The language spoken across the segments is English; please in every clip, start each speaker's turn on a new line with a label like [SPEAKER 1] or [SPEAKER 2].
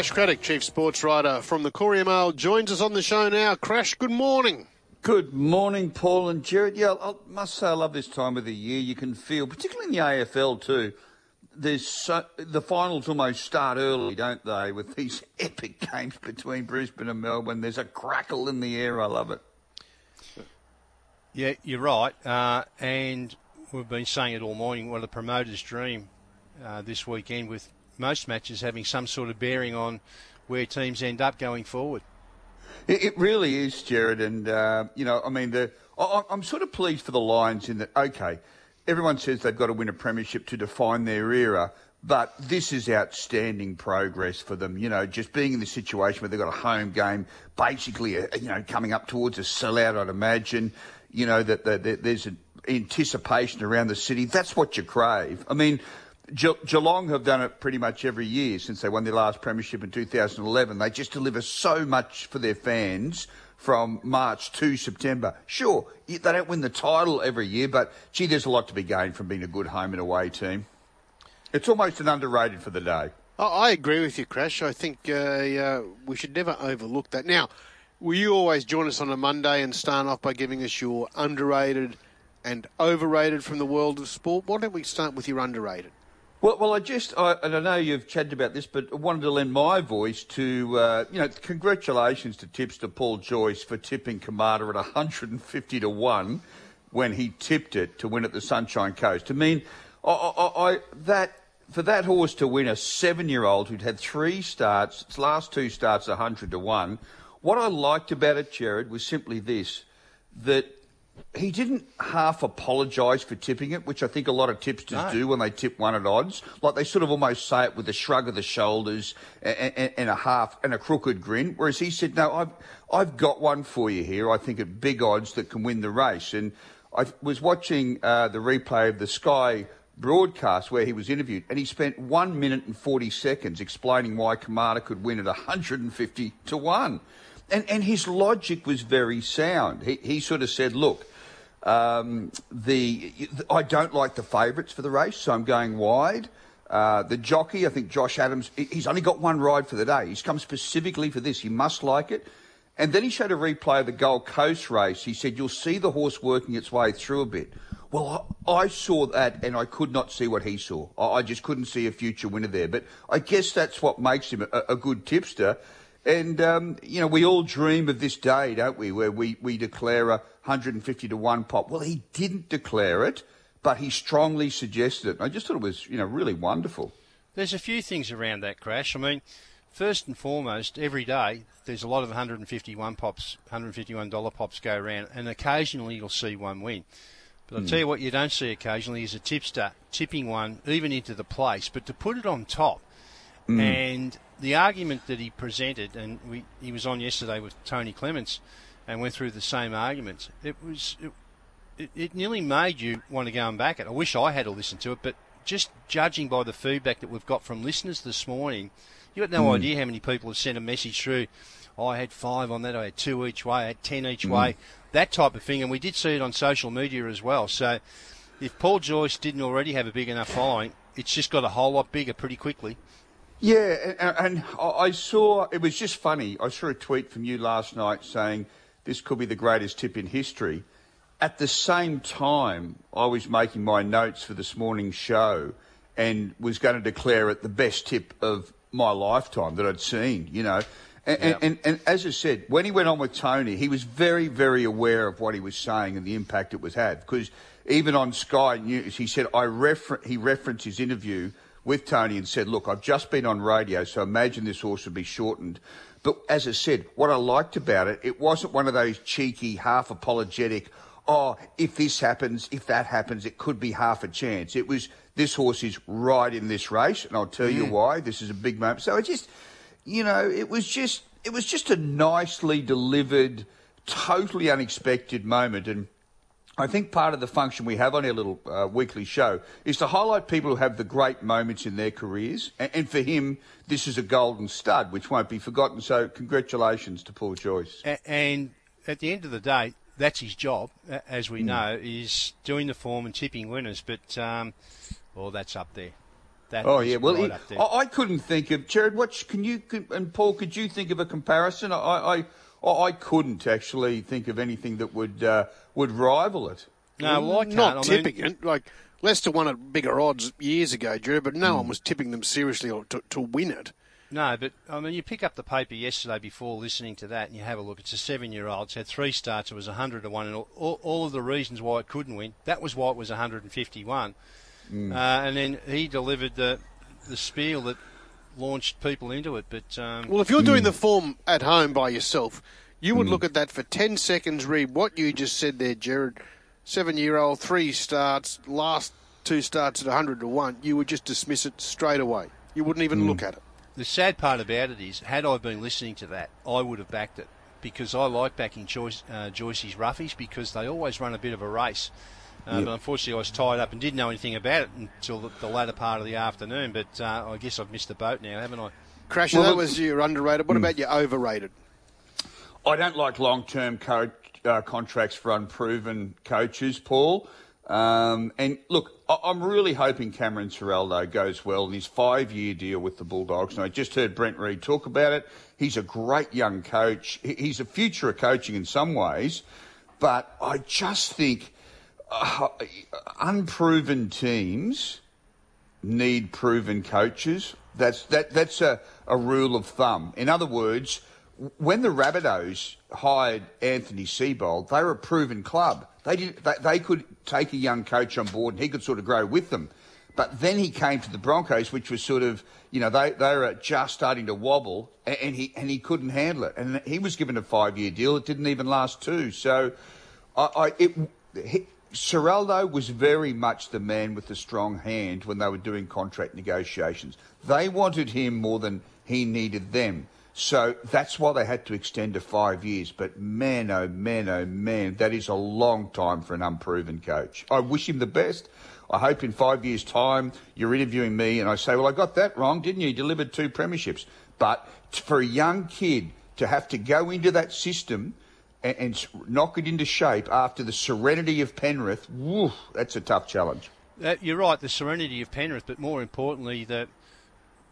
[SPEAKER 1] Robert Crash Craddock, Chief Sports Writer from the Courier Mail, joins us on the show now. Crash, good morning.
[SPEAKER 2] Good morning, Paul and Jared. Yeah, I must say I love this time of the year. You can feel, particularly in the AFL too, there's so, the finals almost start early, don't they? With these epic games between Brisbane and Melbourne, there's a crackle in the air. I love it.
[SPEAKER 3] Yeah, you're right, uh, and we've been saying it all morning. What a promoter's dream uh, this weekend, with most matches having some sort of bearing on where teams end up going forward.
[SPEAKER 2] It, it really is, Jared, and uh, you know, I mean, the I, I'm sort of pleased for the Lions in that. Okay, everyone says they've got to win a premiership to define their era. But this is outstanding progress for them. You know, just being in the situation where they've got a home game, basically, uh, you know, coming up towards a sellout, I'd imagine. You know, that, that, that there's an anticipation around the city. That's what you crave. I mean, Ge- Geelong have done it pretty much every year since they won their last premiership in 2011. They just deliver so much for their fans from March to September. Sure, they don't win the title every year, but gee, there's a lot to be gained from being a good home and away team. It's almost an underrated for the day.
[SPEAKER 1] I agree with you, Crash. I think uh, uh, we should never overlook that. Now, will you always join us on a Monday and start off by giving us your underrated and overrated from the world of sport? Why don't we start with your underrated?
[SPEAKER 2] Well, well, I just, I, and I know you've chatted about this, but I wanted to lend my voice to, uh, you know, congratulations to tipster Paul Joyce for tipping Kamara at 150 to 1 when he tipped it to win at the Sunshine Coast. I mean, I, I, I that, for that horse to win a seven year old who'd had three starts, its last two starts 100 to 1, what I liked about it, Jared, was simply this that he didn't half apologise for tipping it, which I think a lot of tipsters no. do when they tip one at odds. Like they sort of almost say it with a shrug of the shoulders and, and, and, a half and a crooked grin. Whereas he said, "No, I've I've got one for you here. I think at big odds that can win the race." And I was watching uh, the replay of the Sky broadcast where he was interviewed, and he spent one minute and forty seconds explaining why Kamara could win at 150 to one. And, and his logic was very sound. He, he sort of said, look, um, the I don't like the favourites for the race, so I'm going wide. Uh, the jockey, I think Josh Adams, he's only got one ride for the day. He's come specifically for this. He must like it. And then he showed a replay of the Gold Coast race. He said, You'll see the horse working its way through a bit. Well, I saw that and I could not see what he saw. I just couldn't see a future winner there. But I guess that's what makes him a, a good tipster. And, um, you know, we all dream of this day, don't we, where we, we declare a 150 to 1 pop. Well, he didn't declare it, but he strongly suggested it. I just thought it was, you know, really wonderful.
[SPEAKER 3] There's a few things around that crash. I mean, first and foremost, every day there's a lot of 151 pops, 151 dollar pops go around, and occasionally you'll see one win. But I'll mm. tell you what you don't see occasionally is a tipster tipping one even into the place, but to put it on top. Mm. And the argument that he presented, and we, he was on yesterday with Tony Clements and went through the same arguments. It was it, it, nearly made you want to go and back it. I wish I had to listen to it, but just judging by the feedback that we've got from listeners this morning, you got no mm. idea how many people have sent a message through. Oh, I had five on that. I had two each way. I had ten each mm. way. That type of thing, and we did see it on social media as well. So, if Paul Joyce didn't already have a big enough following, it's just got a whole lot bigger pretty quickly.
[SPEAKER 2] Yeah, and, and I saw it was just funny. I saw a tweet from you last night saying this could be the greatest tip in history. At the same time, I was making my notes for this morning's show and was going to declare it the best tip of my lifetime that I'd seen, you know. And, and, and, as I said, when he went on with Tony, he was very, very aware of what he was saying and the impact it was had. Because even on Sky News, he said, I refer- he referenced his interview with Tony and said, look, I've just been on radio, so imagine this horse would be shortened. But as I said, what I liked about it, it wasn't one of those cheeky, half apologetic, oh, if this happens, if that happens, it could be half a chance. It was, this horse is right in this race, and I'll tell mm. you why. This is a big moment. So it just, you know, it was just, it was just a nicely delivered, totally unexpected moment. And I think part of the function we have on our little uh, weekly show is to highlight people who have the great moments in their careers. And, and, for him, this is a golden stud, which won't be forgotten. So, congratulations to Paul Joyce.
[SPEAKER 3] And at the end of the day, that's his job, as we mm. know, is doing the form and tipping winners. But, um, well, that's up there. That
[SPEAKER 2] Oh yeah, well,
[SPEAKER 3] right there.
[SPEAKER 2] I, I couldn't think of Jared. What can you and Paul? Could you think of a comparison? I, I, I, I couldn't actually think of anything that would uh, would rival it.
[SPEAKER 3] no, well, I can't.
[SPEAKER 1] Not
[SPEAKER 3] I mean,
[SPEAKER 1] tipping it. Like Leicester won at bigger odds years ago, Drew, but no one was tipping them seriously to, to win it.
[SPEAKER 3] No, but I mean, you pick up the paper yesterday before listening to that, and you have a look. It's a seven-year-old. It's had three starts. It was hundred to one, and all, all, all of the reasons why it couldn't win. That was why it was 151.
[SPEAKER 1] Hmm.
[SPEAKER 3] Uh, and then he delivered the the spiel that launched people into it. But um,
[SPEAKER 1] Well, if you're doing the form at home by yourself, you would look at that for 10 seconds, read what you just said there, Jared. Seven year old, three starts, last two starts at 100 to 1. You would just dismiss it straight away. You wouldn't even look at it.
[SPEAKER 3] the sad part about it is, had I been listening to that, I would have backed it because I like backing Joyce, uh, Joyce's roughies because they always run a bit of a race. Uh, But unfortunately, I was tied up and didn't know anything about it until the, the latter part of the afternoon. But uh, I guess I've missed the boat now, haven't I?
[SPEAKER 1] Crasher,
[SPEAKER 2] Well,
[SPEAKER 1] that was your underrated. What about your overrated?
[SPEAKER 2] I don't like long-term co- uh, contracts for unproven coaches, Paul. Um, and look, I- I'm really hoping Cameron Ciraldo goes well in his five-year deal with the Bulldogs. And I just heard Brent Read talk about it. He's a great young coach. He's a future of coaching in some ways, but I just think uh, unproven teams need proven coaches. That's that. That's a, a rule of thumb. In other words, when the Rabbitohs hired Anthony Seibold, they were a proven club. They did. They, they could take a young coach on board, and he could sort of grow with them. But then he came to the Broncos, which was sort of, you know, they, they were just starting to wobble, and, and he and he couldn't handle it. And he was given a five year deal. It didn't even last two. So, I, I it. Ciraldo was very much the man with the strong hand when they were doing contract negotiations. They wanted him more than he needed them. So that's why they had to extend to five years. But man, oh man, oh man, that is a long time for an unproven coach. I wish him the best. I hope in five years' time you're interviewing me and I say, well, I got that wrong, didn't you? You delivered two premierships. But for a young kid to have to go into that system and, and knock it into shape after the serenity of Penrith, woo, that's a tough challenge.
[SPEAKER 3] Uh, you're right, the serenity of Penrith, but more importantly, the,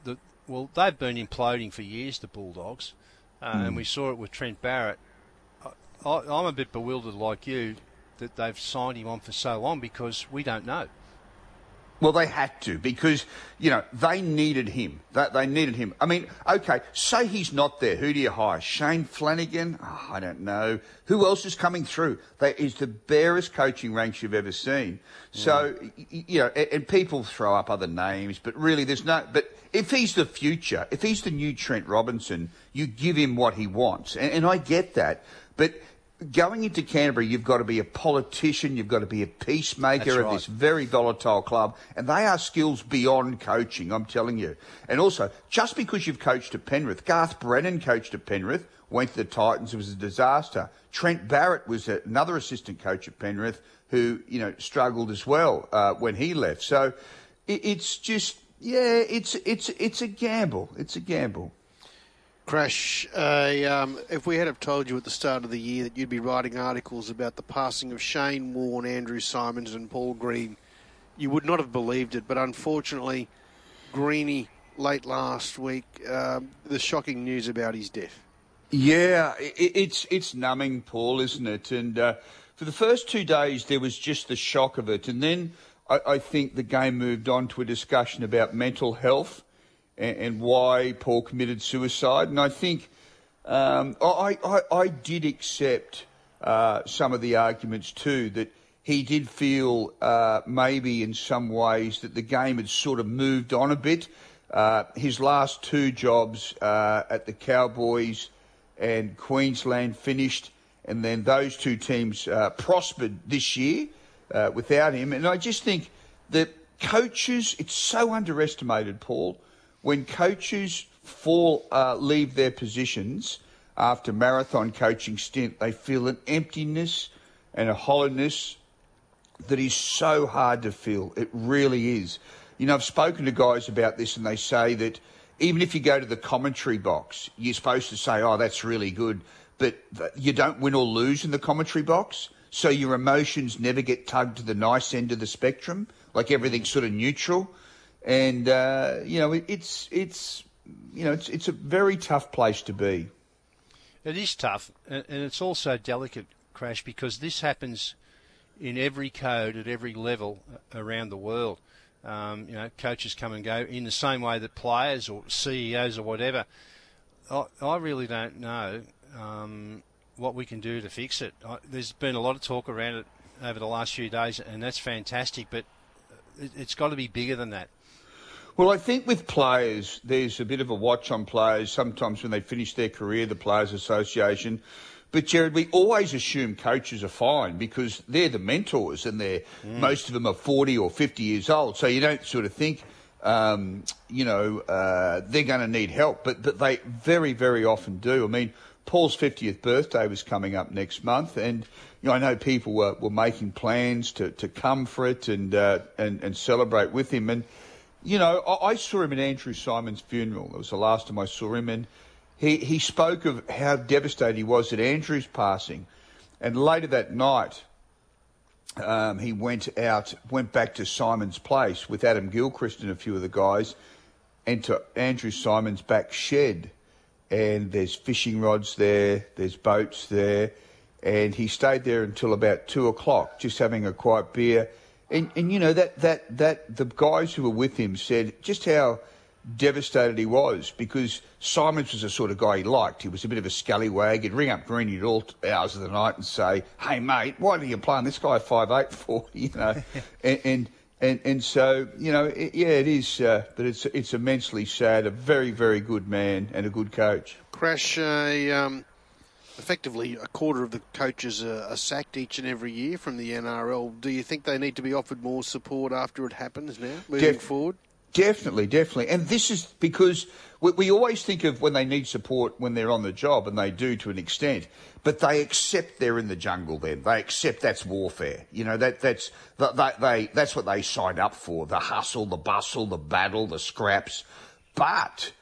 [SPEAKER 3] the well, they've been imploding for years, the Bulldogs, uh, and we saw it with Trent Barrett. I, I, I'm a bit bewildered, like you, that they've signed him on for so long because we don't know.
[SPEAKER 2] Well, they had to because you know they needed him. They, they needed him. I mean, okay, say he's not there. Who do you hire? Shane Flanagan? Oh, I don't know. Who else is coming through? That is the barest coaching ranks you've ever seen. So mm. y- y- you know, and, and people throw up other names, but really, there's no. But if he's the future, if he's the new Trent Robinson, you give him what he wants, and, and I get that, but. Going into Canterbury, you've got to be a politician, you've got to be a peacemaker
[SPEAKER 3] That's
[SPEAKER 2] of this very volatile club, and they are skills beyond coaching, I'm telling you. And also, just because you've coached at Penrith, Garth Brennan coached at Penrith, went to the Titans, it was a disaster. Trent Barrett was another assistant coach at Penrith who, you know, struggled as well uh, when he left. So it, it's just, yeah, it's, it's, it's a gamble. It's a gamble.
[SPEAKER 1] Crash, um, if we had have told you at the start of the year that you'd be writing articles about the passing of Shane Warne, Andrew Symonds, and Paul Green, you would not have believed it. But unfortunately, Greeny, late last week, um, the shocking news about his death.
[SPEAKER 2] Yeah, i it's it's numbing, Paul, isn't it? And uh, for the first two days, there was just the shock of it, and then I, I think the game moved on to a discussion about mental health and, and why Paul committed suicide. And I think um, I, I I did accept uh, some of the arguments too that he did feel uh, maybe in some ways that the game had sort of moved on a bit. Uh, his last two jobs uh, at the Cowboys and Queensland finished, and then those two teams uh, prospered this year uh, without him. And I just think that coaches, it's so underestimated, Paul, when coaches fall, uh, leave their positions after marathon coaching stint, they feel an emptiness and a hollowness that is so hard to fill. It really is. You know, I've spoken to guys about this and they say that even if you go to the commentary box, you're supposed to say, oh, that's really good, but you don't win or lose in the commentary box. So your emotions never get tugged to the nice end of the spectrum, like everything's sort of neutral. And uh, you know it, it's it's you know it's it's a very tough place to be.
[SPEAKER 3] It is tough, and it's also delicate, Crash, because this happens in every code at every level around the world. Um, you know, coaches come and go in the same way that players or CEOs or whatever. I, I really don't know um, what we can do to fix it. I, there's been a lot of talk around it over the last few days, and that's fantastic, but it, it's got to be bigger than that.
[SPEAKER 2] Well, I think with players, there's a bit of a watch on players. Sometimes when they finish their career, the Players Association. But Jared, we always assume coaches are fine because they're the mentors, and they're mm. most of them are 40 or 50 years old. So you don't sort of think, um, you know, uh, they're going to need help, but but they very very often do. I mean, Paul's 50th birthday was coming up next month, and you know, I know people were, were making plans to, to come for it and, uh, and and celebrate with him. And you know, I, I, saw him at Andrew Symonds' funeral. It was the last time I saw him, and he, he spoke of how devastated he was at Andrew's passing. And later that night, um, he went out, went back to Symonds' place with Adam Gilchrist and a few of the guys, and to Andrew Symonds' back shed. And there's fishing rods there, there's boats there, and he stayed there until about two o'clock, just having a quiet beer and, and you know, that, that, that the guys who were with him said just how devastated he was because Symonds was the sort of guy he liked. He was a bit of a scallywag. He'd ring up Greeny at all hours of the night and say, "Hey mate, why are you playing this guy five eight for?" You know, and, and and and so you know, it, yeah, it is, uh, but it's it's immensely sad. A very very good man and a good coach.
[SPEAKER 1] Crash, uh, um, effectively a quarter of the coaches are, are, sacked each and every year from the NRL. Do you think they need to be offered more support after it happens now, moving Def- forward?
[SPEAKER 2] Definitely, definitely. And this is because we, we, always think of when they need support when they're on the job, and they do to an extent, but they accept they're in the jungle then. They accept that's warfare. You know, that, that's, that, they, that's what they signed up for the hustle, the bustle, the battle, the scraps. But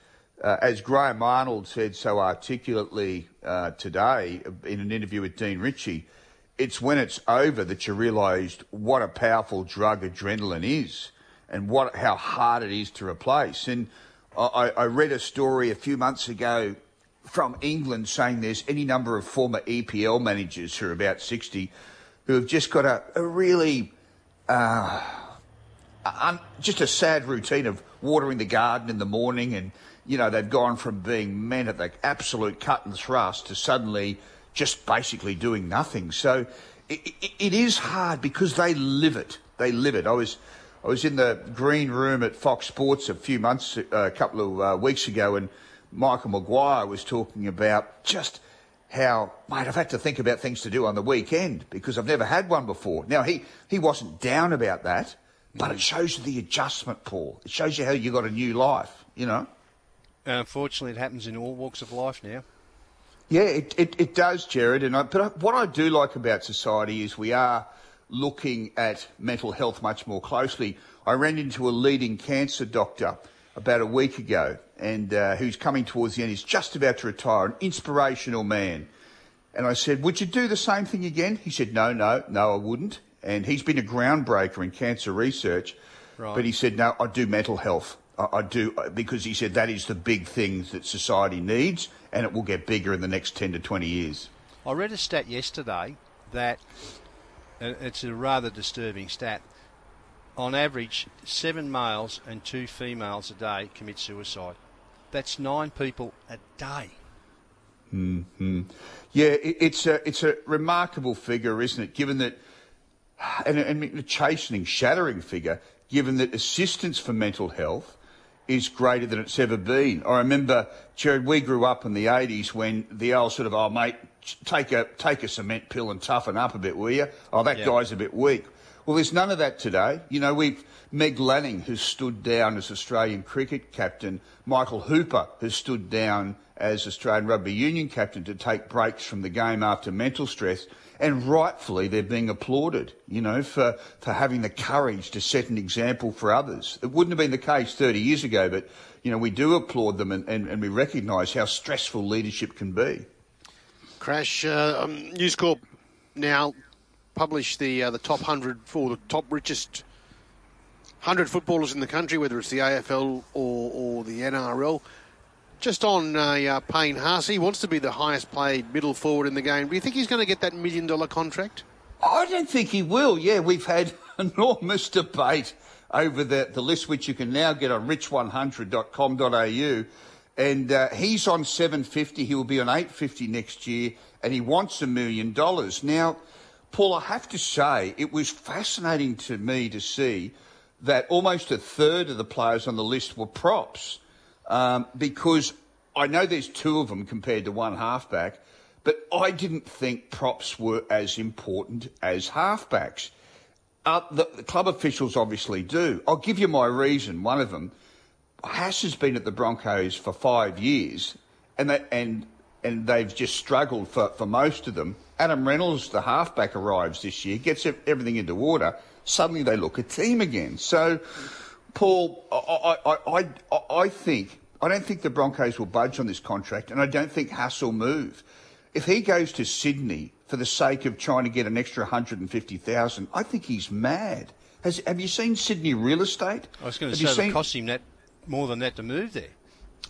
[SPEAKER 2] uh, as Graham Arnold said so articulately uh, today in an interview with Dean Ritchie, it's when it's over that you realise what a powerful drug adrenaline is and what how hard it is to replace. And I, I read a story a few months ago from England saying there's any number of former EPL managers who are about 60 who have just got a, a really uh, un, just a sad routine of watering the garden in the morning and you know, they've gone from being men at the absolute cut and thrust to suddenly just basically doing nothing. So it, it, it is hard because they live it. They live it. I was, I was in the green room at Fox Sports a few months, uh, a couple of uh, weeks ago, and Michael Maguire was talking about just how, mate, I've had to think about things to do on the weekend because I've never had one before. Now, he, he wasn't down about that, but it shows you the adjustment, Paul. It shows you how you got a new life, you know?
[SPEAKER 3] And unfortunately, it happens in all walks of life now.
[SPEAKER 2] Yeah, it, it, it does, Jared. And I, but I, what I do like about society is we are looking at mental health much more closely. I ran into a leading cancer doctor about a week ago, and uh, who's coming towards the end. He's just about to retire, an inspirational man. And I said, "Would you do the same thing again?" He said, "No, no, no, I wouldn't." And he's been a groundbreaker in cancer research. Right. But he said, "No, I do mental health." I, do uh, because he said that is the big thing that society needs, and it will get bigger in the next ten to twenty years.
[SPEAKER 3] I read a stat yesterday that it's a rather disturbing stat. On average, seven males and two females a day commit suicide. That's nine people a day.
[SPEAKER 2] Hmm. Yeah, it, it's a it's a remarkable figure, isn't it? Given that, and, and a chastening, shattering figure. Given that assistance for mental health is greater than it's ever been. I remember, Gerard, we grew up in the 80s when the old sort of, oh, mate, take a, take a cement pill and toughen up a bit, will you? Oh, that guy's a bit weak. Well, there's none of that today. You know, we've Meg Lanning, who's stood down as Australian cricket captain, Michael Hooper, has stood down as Australian rugby union captain to take breaks from the game after mental stress and rightfully they're being applauded, you know, for, for having the courage to set an example for others. It wouldn't have been the case 30 years ago, but, you know, we do applaud them and, and, and we recognise how stressful leadership can be.
[SPEAKER 1] Crash, uh, um, News Corp now published the, uh, the top 100 for the top richest 100 footballers in the country, whether it's the AFL or, or the NRL. Just on uh, uh, Payne wants to be the highest paid middle forward in the game. Do you think he's going to get that million dollar contract?
[SPEAKER 2] I don't think he will. Yeah, we've had enormous debate over the, the list, which you can now get on rich100.com.au. And uh, he's on 750. He will be on 850 next year, and he wants a million dollars. Now, Paul, I have to say, it was fascinating to me to see that almost a third of the players on the list were props, um, because I know there's two of them compared to one halfback, but I didn't think props were as important as halfbacks. Uh, the, the, club officials obviously do. I'll give you my reason. One of them, Haas has been at the Broncos for five years, and that, and and they've just struggled for, for most of them. Adam Reynolds, the halfback, arrives this year, gets everything into order. Suddenly they look a team again. So, Paul, I, I, I, I think I don't think the Broncos will budge on this contract, and I don't think Haas will move. If he goes to Sydney for the sake of trying to get an extra 150,000. I think he's mad. Has, have you seen Sydney real estate?
[SPEAKER 3] I was going to
[SPEAKER 2] have
[SPEAKER 3] say it cost him that more than that to move there.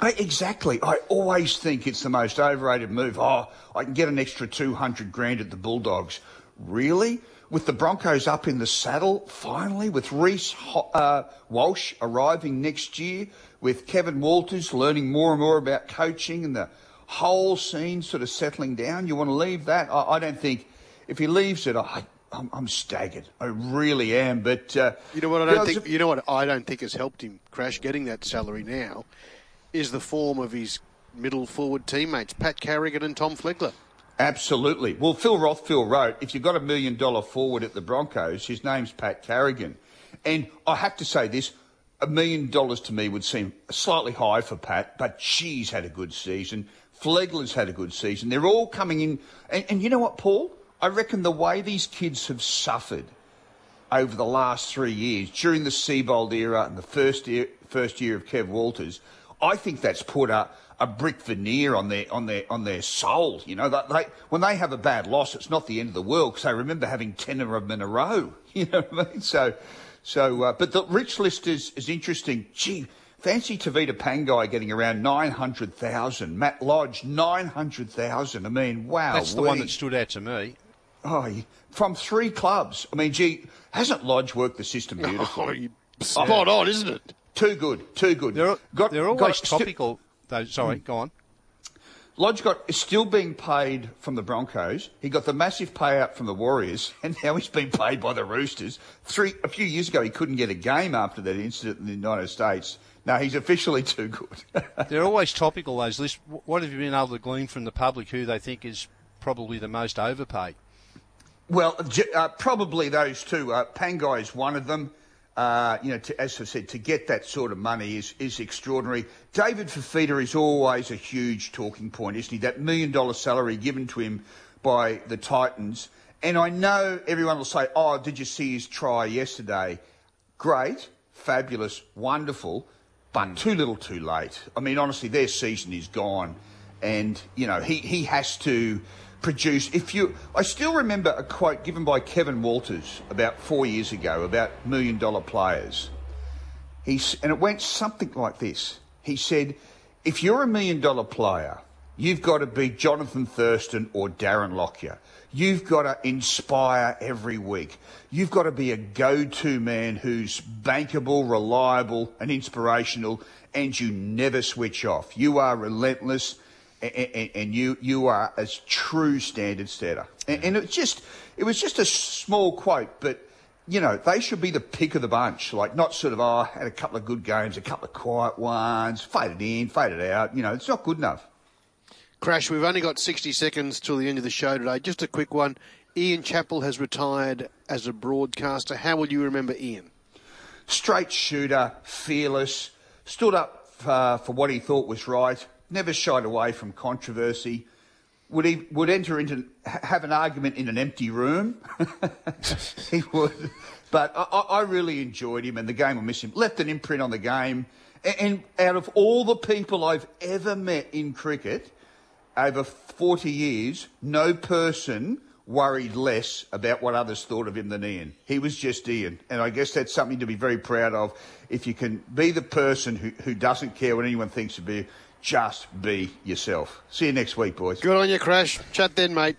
[SPEAKER 2] I, exactly. I always think it's the most overrated move. Oh, I can get an extra 200 grand at the Bulldogs. Really? With the Broncos up in the saddle, finally, with Reece uh, Walsh arriving next year, with Kevin Walters learning more and more about coaching and the whole scene sort of settling down. You want to leave that? I, I don't think. If he leaves it, I, I'm, I'm staggered. I really am. But uh,
[SPEAKER 1] you know what? I don't think. You know what? I don't think has helped him crash getting that salary now. Is the form of his middle forward teammates, Pat Carrigan and Tom Flegler.
[SPEAKER 2] Absolutely. Well, Phil Rothfield wrote, if you've got a million dollar forward at the Broncos, his name's Pat Carrigan. And I have to say this, a million dollars to me would seem slightly high for Pat, but she's had a good season. Flegler's had a good season. They're all coming in. And, and you know what, Paul? I reckon the way these kids have suffered over the last three years, during the Seibold era and the first year, first year of Kev Walters, I think that's put a, a brick veneer on their on their on their soul. You know, that they when they have a bad loss, it's not the end of the world because they remember having ten of them in a row. You know what I mean? So, so, uh, but the rich list is is interesting. Gee, Fancy Tevita Pangai getting around 900,000. Matt Lodge, 900,000. I mean, wow.
[SPEAKER 3] That's the one that stood out to me.
[SPEAKER 2] Oh, from three clubs. I mean, gee, hasn't Lodge worked the system beautifully?
[SPEAKER 1] Oh, spot on, isn't it?
[SPEAKER 2] Too good, too good.
[SPEAKER 3] They're, got, they're always got, topical. Sti- though, sorry, mm. go on.
[SPEAKER 2] Lodge got is still being paid from the Broncos. He got the massive payout from the Warriors, and now he's been paid by the Roosters. Three a few years ago, he couldn't get a game after that incident in the United States. Now he's officially too good.
[SPEAKER 3] They're always topical, those lists. What have you been able to glean from the public who they think is probably the most overpaid?
[SPEAKER 2] Well, uh, probably those two. Uh, Pangai is one of them. Uh, you know, to, as I said, to get that sort of money is, is extraordinary. David Fifita is always a huge talking point, isn't he? That million dollar salary given to him by the Titans. And I know everyone will say, oh, did you see his try yesterday? Great, fabulous, wonderful but too little too late. I mean, honestly, their season is gone. And, you know, he, he has to produce. If you, I still remember a quote given by Kevin Walters about four years ago about million dollar players. He's, and it went something like this. He said, if you're a million dollar player, you've got to be Jonathan Thurston or Darren Lockyer. You've got to inspire every week. You've got to be a go-to man who's bankable, reliable and inspirational and you never switch off. You are relentless and, and you, you are a true standard setter. And, and it just, it was just a small quote, but you know, they should be the pick of the bunch. Like, not sort of, oh, had a couple of good games, a couple of quiet ones, faded in, faded out. You know, it's not good enough.
[SPEAKER 1] Crash, we've only got 60 seconds till the end of the show today. Just a quick one. Ian Chappell has retired as a broadcaster. How will you remember Ian?
[SPEAKER 2] Straight shooter, fearless, stood up uh, for what he thought was right, never shied away from controversy, would he would enter into have an argument in an empty room. he would, but I, I, really enjoyed him, and the game will miss him. Left an imprint on the game, and, and out of all the people I've ever met in cricket over forty years, no person worried less about what others thought of him than Ian. He was just Ian, and I guess that's something to be very proud of. If you can be the person who, who doesn't care what anyone thinks of you just be yourself. See you next week, boys.
[SPEAKER 1] Good on you, Crash. Chat then, mate.